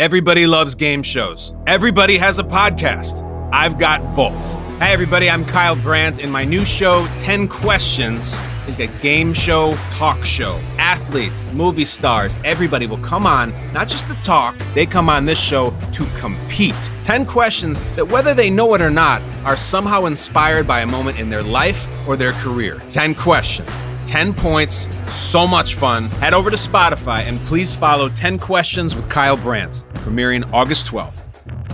Everybody loves game shows. Everybody has a podcast. I've got both. Hey, everybody, I'm Kyle Brandt, and my new show, 10 Questions, is a game show talk show. Athletes, movie stars, everybody will come on, not just to talk, they come on this show to compete. 10 questions that, whether they know it or not, are somehow inspired by a moment in their life or their career. 10 questions. 10 points, so much fun. Head over to Spotify and please follow 10 Questions with Kyle Brandt, premiering August 12th.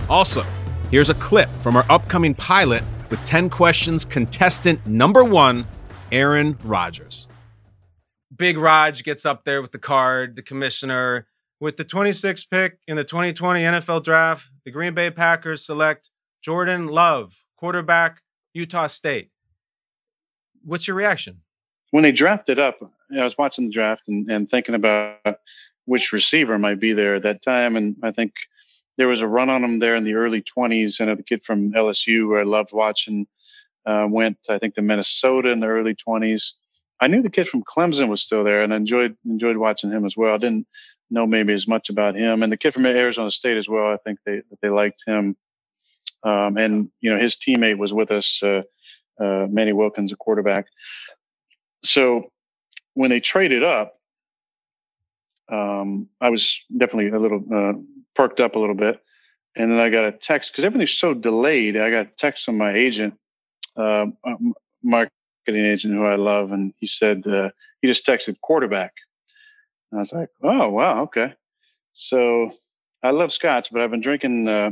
Also, here's a clip from our upcoming pilot with 10 Questions contestant number one, Aaron Rodgers. Big Rog gets up there with the card, the commissioner. With the 26th pick in the 2020 NFL draft, the Green Bay Packers select Jordan Love, quarterback, Utah State. What's your reaction? When they drafted up, I was watching the draft and, and thinking about which receiver might be there at that time. And I think there was a run on him there in the early 20s. And a kid from LSU, who I loved watching, uh, went, I think, to Minnesota in the early 20s. I knew the kid from Clemson was still there and I enjoyed enjoyed watching him as well. I didn't know maybe as much about him. And the kid from Arizona State as well, I think they they liked him. Um, and, you know, his teammate was with us, uh, uh, Manny Wilkins, a quarterback so when they traded up, um, I was definitely a little uh, perked up a little bit. And then I got a text because everything's so delayed. I got a text from my agent, uh, marketing agent who I love, and he said uh, he just texted quarterback. And I was like, oh wow, okay. So I love scotch, but I've been drinking uh,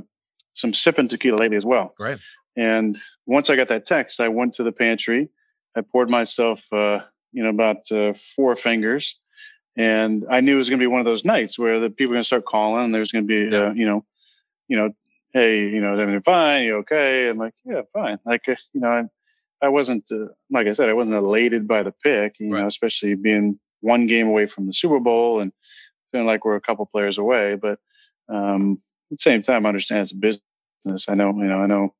some sipping tequila lately as well. Right. And once I got that text, I went to the pantry I poured myself, uh, you know, about uh, four fingers, and I knew it was going to be one of those nights where the people are going to start calling. And there's going to be, uh, you know, you know, hey, you know, everything fine? You okay? I'm like, yeah, fine. Like, uh, you know, I, I wasn't, uh, like I said, I wasn't elated by the pick, you right. know, especially being one game away from the Super Bowl and feeling like we're a couple players away. But um, at the same time, I understand it's a business. I know, you know, I know,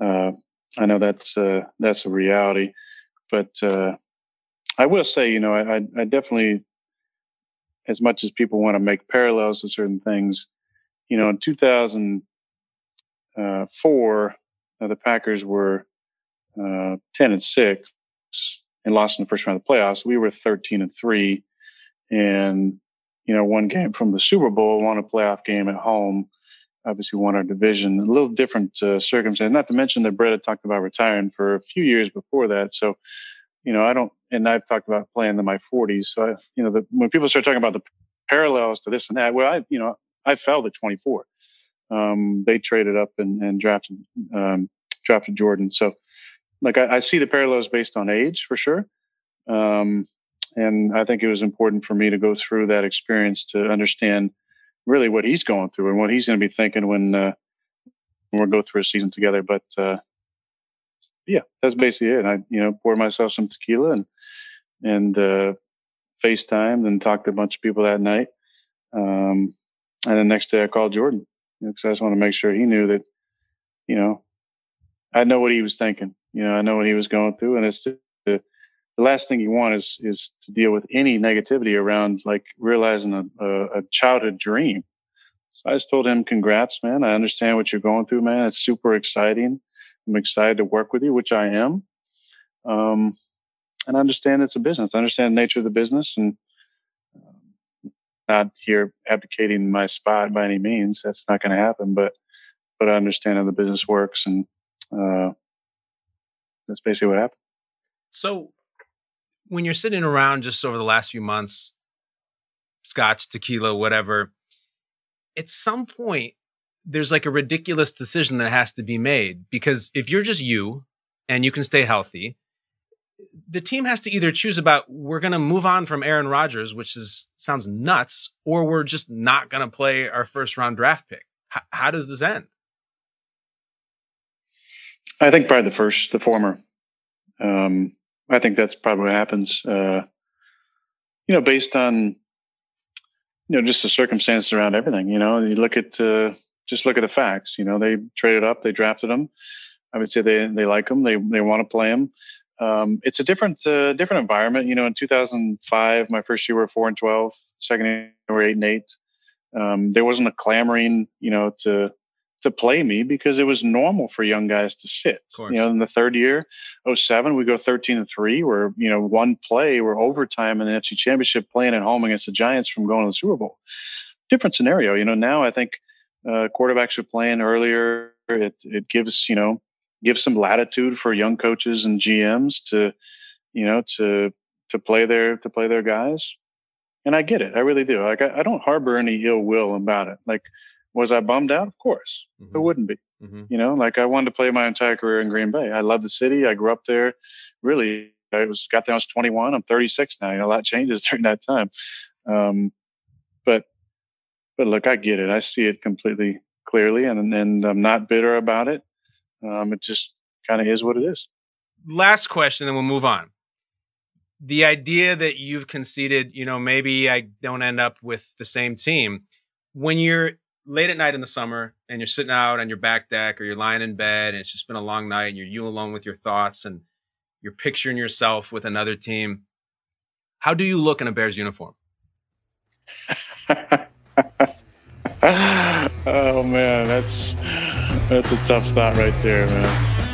uh, I know that's uh, that's a reality but uh, I will say, you know, I, I, definitely, as much as people want to make parallels to certain things, you know, in 2004, uh, the Packers were uh, 10 and six and lost in the first round of the playoffs. We were 13 and three, and you know, one game from the Super Bowl, won a playoff game at home obviously won our division. A little different uh, circumstance. Not to mention that Brett had talked about retiring for a few years before that. So, you know, I don't, and I've talked about playing in my 40s. So, I, you know, the, when people start talking about the parallels to this and that, well, I, you know, I fell at 24. Um, they traded up and, and drafted um, drafted Jordan. So, like, I, I, see the parallels based on age for sure. Um, and I think it was important for me to go through that experience to understand really what he's going through and what he's going to be thinking when uh, when we go through a season together. But uh, yeah, that's basically it. I you know poured myself some tequila and and uh, FaceTime and talked to a bunch of people that night. Um, and the next day I called Jordan because you know, I just want to make sure he knew that you know I know what he was thinking. You know, I know what he was going through, and it's the last thing you want is is to deal with any negativity around like realizing a, a, a childhood dream. So I just told him, "Congrats, man! I understand what you're going through, man. It's super exciting. I'm excited to work with you, which I am. Um, and I understand it's a business. I understand the nature of the business, and um, not here abdicating my spot by any means. That's not going to happen. But but I understand how the business works, and uh, that's basically what happened. So when you're sitting around just over the last few months, scotch, tequila, whatever, at some point, there's like a ridiculous decision that has to be made because if you're just you and you can stay healthy, the team has to either choose about we're going to move on from Aaron Rodgers, which is sounds nuts, or we're just not going to play our first round draft pick. H- how does this end? I think probably the first, the former. Um, I think that's probably what happens. Uh, you know, based on you know just the circumstances around everything. You know, you look at uh, just look at the facts. You know, they traded up, they drafted them. I would say they they like them. They they want to play them. Um, it's a different uh, different environment. You know, in 2005, my first year we were four and 12. Second year we were eight and eight. um, there wasn't a clamoring, you know, to to play me because it was normal for young guys to sit. You know, in the third year, 07, we go 13 and three, We're, you know, one play, we're overtime in the NFC championship playing at home against the Giants from going to the Super Bowl. Different scenario. You know, now I think uh, quarterbacks are playing earlier. It, it gives, you know, gives some latitude for young coaches and GMs to, you know, to, to play their, to play their guys and I get it. I really do. Like I, I, don't harbor any ill will about it. Like, was I bummed out? Of course. Mm-hmm. It wouldn't be. Mm-hmm. You know, like I wanted to play my entire career in Green Bay. I love the city. I grew up there. Really, I was got there. I was 21. I'm 36 now. You know, a lot changes during that time. Um, but but look, I get it. I see it completely clearly, and and I'm not bitter about it. Um, it just kind of is what it is. Last question, then we'll move on the idea that you've conceded, you know, maybe I don't end up with the same team. When you're late at night in the summer and you're sitting out on your back deck or you're lying in bed and it's just been a long night and you're you alone with your thoughts and you're picturing yourself with another team, how do you look in a Bears uniform? oh man, that's that's a tough thought right there, man.